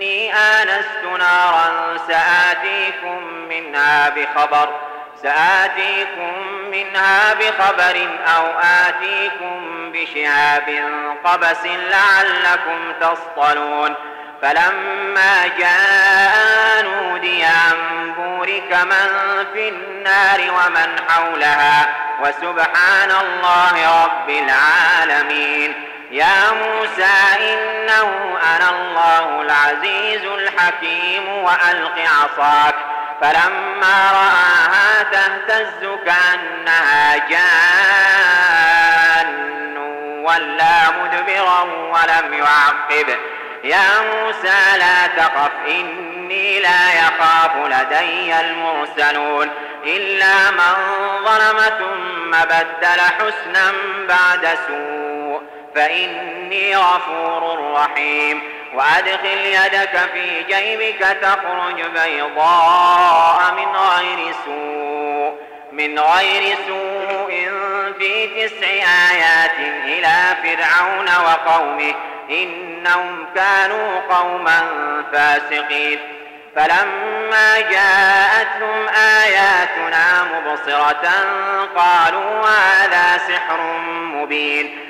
إني آنست نارا سآتيكم منها بخبر سآتيكم منها بخبر أو آتيكم بشهاب قبس لعلكم تصطلون. فلما جاء نودي عن بورك من في النار ومن حولها وسبحان الله رب العالمين. يا موسى إنه أنا الله العزيز الحكيم وألق عصاك. فلما رآها تهتز كأنها جان. ولا مدبرا ولم يعقب. يا موسى لا تخف إني لا يخاف لدي المرسلون. إلا من ظلم ثم بدل حسنا بعد سوء فإني غفور رحيم. وأدخل يدك في جيبك تخرج بيضاء من غير سوء من غير سوء في تسع آيات إلى فرعون وقومه. إنهم كانوا قوما فاسقين. فلما جاءتهم آياتنا مبصرة قالوا هذا سحر مبين.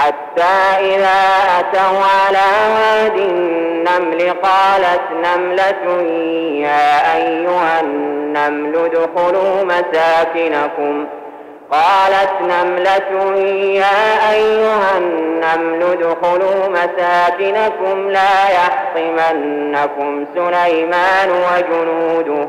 حتى إذا أتوا على واد النمل قالت نملة يا أيها النمل ادخلوا مساكنكم. قالت نملة يا أيها النمل ادخلوا مساكنكم لا يحطمنكم سليمان وجنوده.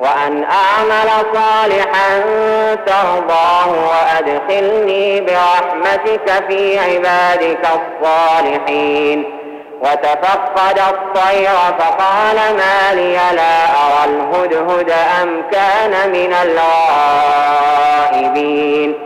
وأن أعمل صالحا ترضاه وأدخلني برحمتك في عبادك الصالحين. وتفقد الطير فقال ما لي لا أرى الهدهد أم كان من الغائبين.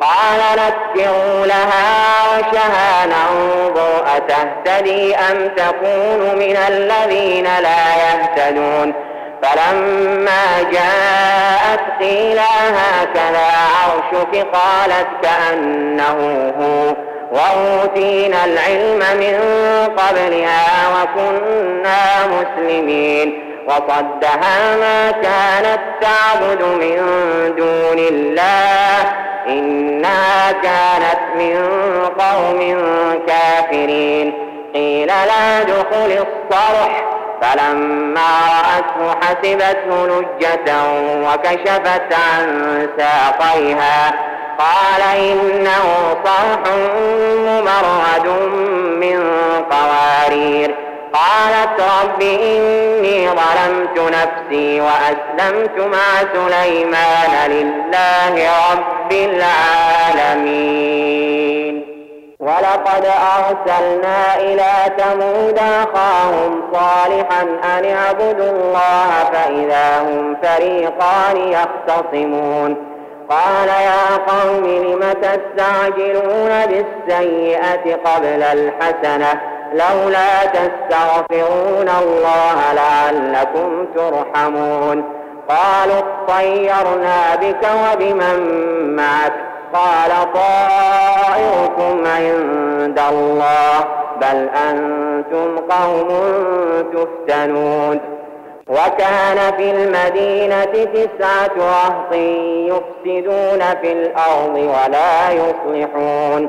قال نكروا لها عرشها ننظر أتهتدي أم تكون من الذين لا يهتدون فلما جاءت قيل هكذا عرشك قالت كأنه هو وأوتينا العلم من قبلها وكنا مسلمين وصدها ما كانت تعبد من دون الله إنها كانت من قوم كافرين. قيل لا دخل الصرح. فلما رأته حسبته لجة وكشفت عن ساقيها. قال إنه صرح ممرد من قوارير. قالت رب إني ظلمت نفسي وأسلمت مع سليمان لله رب العالمين. ولقد أرسلنا إلى ثمود أخاهم صالحا أن اعبدوا الله فإذا هم فريقان يختصمون. قال يا قوم لم تستعجلون بالسيئة قبل الحسنة؟ لولا تستغفرون الله لعلكم ترحمون. قالوا اطيرنا بك وبمن معك. قال طائركم عند الله. بل أنتم قوم تفتنون. وكان في المدينة تسعة رهط يفسدون في الأرض ولا يصلحون.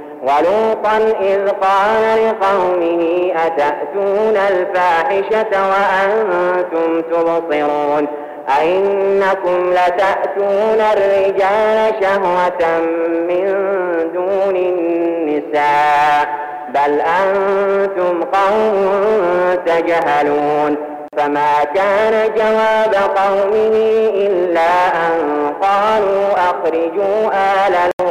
ولوطا إذ قال لقومه أتأتون الفاحشة وأنتم تبصرون؟ أئنكم لتأتون الرجال شهوة من دون النساء بل أنتم قوم تجهلون. فما كان جواب قومه إلا أن قالوا أخرجوا آل لوط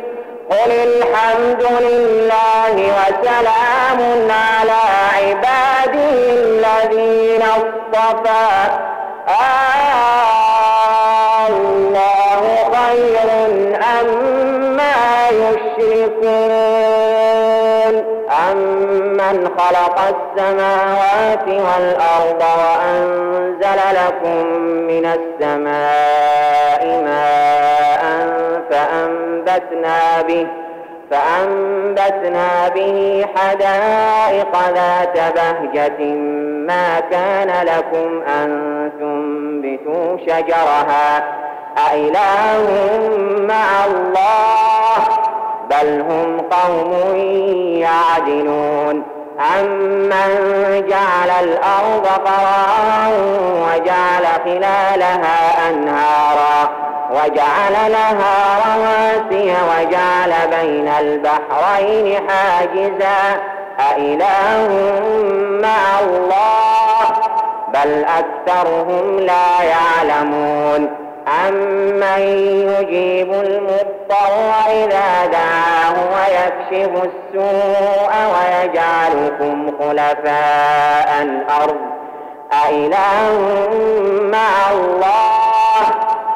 قل الحمد لله وسلام على عباده الذين اصطفى. الله خير أما يشركون. أمن خلق السماوات والأرض وأنزل لكم من السماء فأنبتنا به فأنبتنا به حدائق ذات بهجة ما كان لكم أن تنبتوا شجرها. أإله مع الله؟ بل هم قوم يعدلون. أمن جعل الأرض قرارا وجعل خلالها أنهارا. وجعل لها رواسي وجعل بين البحرين حاجزا. أإله مع الله؟ بل أكثرهم لا يعلمون. أمن يجيب المضطر إذا دعاه ويكشف السوء ويجعلكم خلفاء الأرض؟ أإله مع الله؟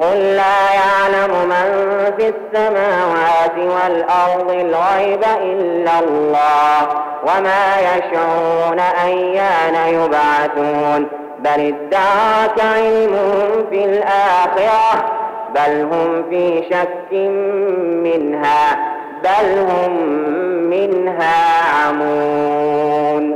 قل لا يعلم من في السماوات والأرض الغيب إلا الله وما يشعرون أيان يبعثون. بل ادعك علمهم في الآخرة بل هم في شك منها بل هم منها عمون.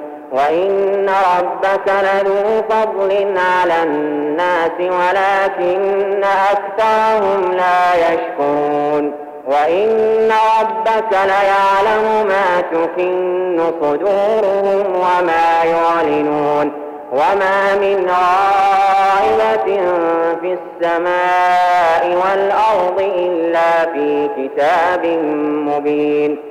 وإن ربك لذو فضل على الناس ولكن أكثرهم لا يشكرون وإن ربك ليعلم ما تكن صدورهم وما يعلنون وما من غائبة في السماء والأرض إلا في كتاب مبين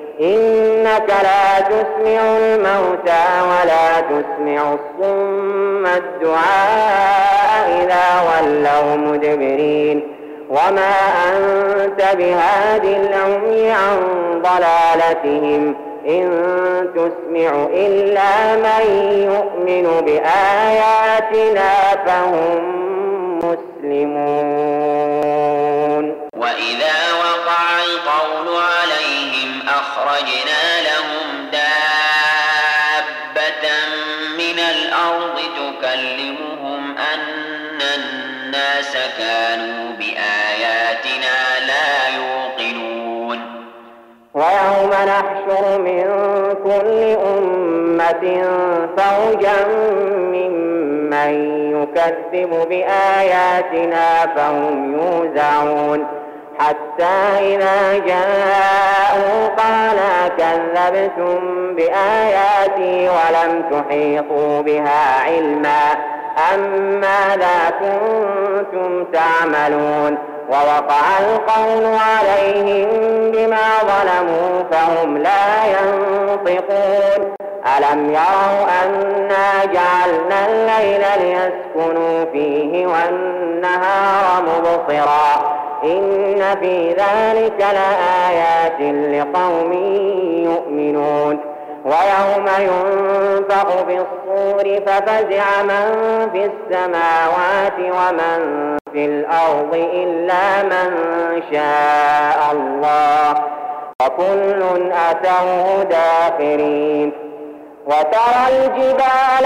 إنك لا تسمع الموتى ولا تسمع الصم الدعاء إذا ولوا مدبرين. وما أنت بهاد العمي عن ضلالتهم. إن تسمع إلا من يؤمن بآياتنا فهم مسلمون. وإذا وقع القول عليهم أخرجنا لهم دابة من الأرض تكلمهم أن الناس كانوا بآياتنا لا يوقنون. ويوم نحشر من كل أمة فوجا ممن يكذب بآياتنا فهم يوزعون. حتى إذا جاءوا قال كذبتم بآياتي ولم تحيطوا بها علما أم ماذا كنتم تعملون ووقع القول عليهم بما ظلموا فهم لا ينطقون ألم يروا أنا جعلنا الليل ليسكنوا فيه والنهار مبصرا إن في ذلك لآيات لقوم يؤمنون. ويوم ينفخ في الصور ففزع من في السماوات ومن في الأرض إلا من شاء الله. وكل أتوه داخرين. وترى الجبال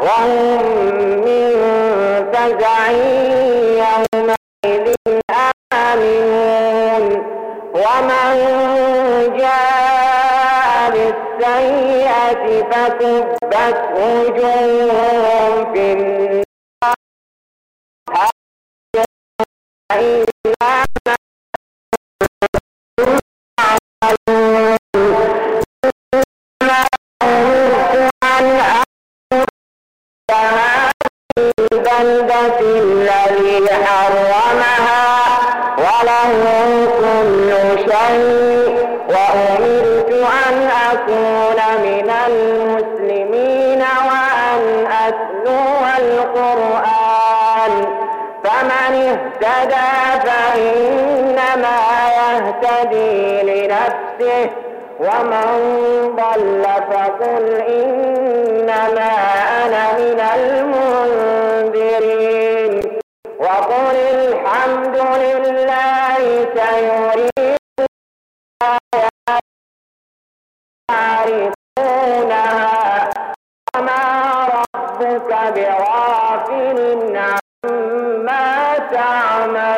وهم من فزع يومئذ آمنون. ومن جاء بالسيئة فكبت وجوههم في النار. فمن اهتدى فإنما يهتدي لنفسه ومن ضل فقل إنما أنا من المنذرين. وقل الحمد لله سيريد يعرفونها وما ربك بغافل عما تعملون